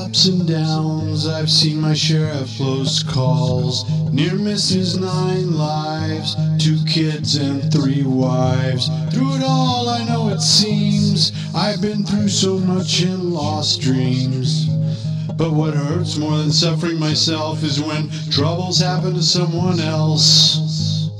ups and downs. I've seen my share of close calls. Near misses, nine lives, two kids and three wives. Through it all, I know it seems I've been through so much and lost dreams. But what hurts more than suffering myself is when troubles happen to someone else.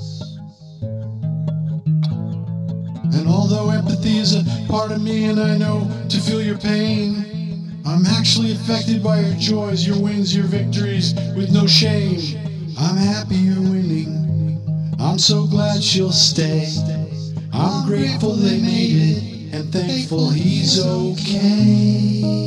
And although empathy is a part of me and I know to feel your pain, I'm actually affected by your joys, your wins, your victories with no shame. I'm happy you're winning. I'm so glad she'll stay. I'm grateful they made it and thankful he's okay.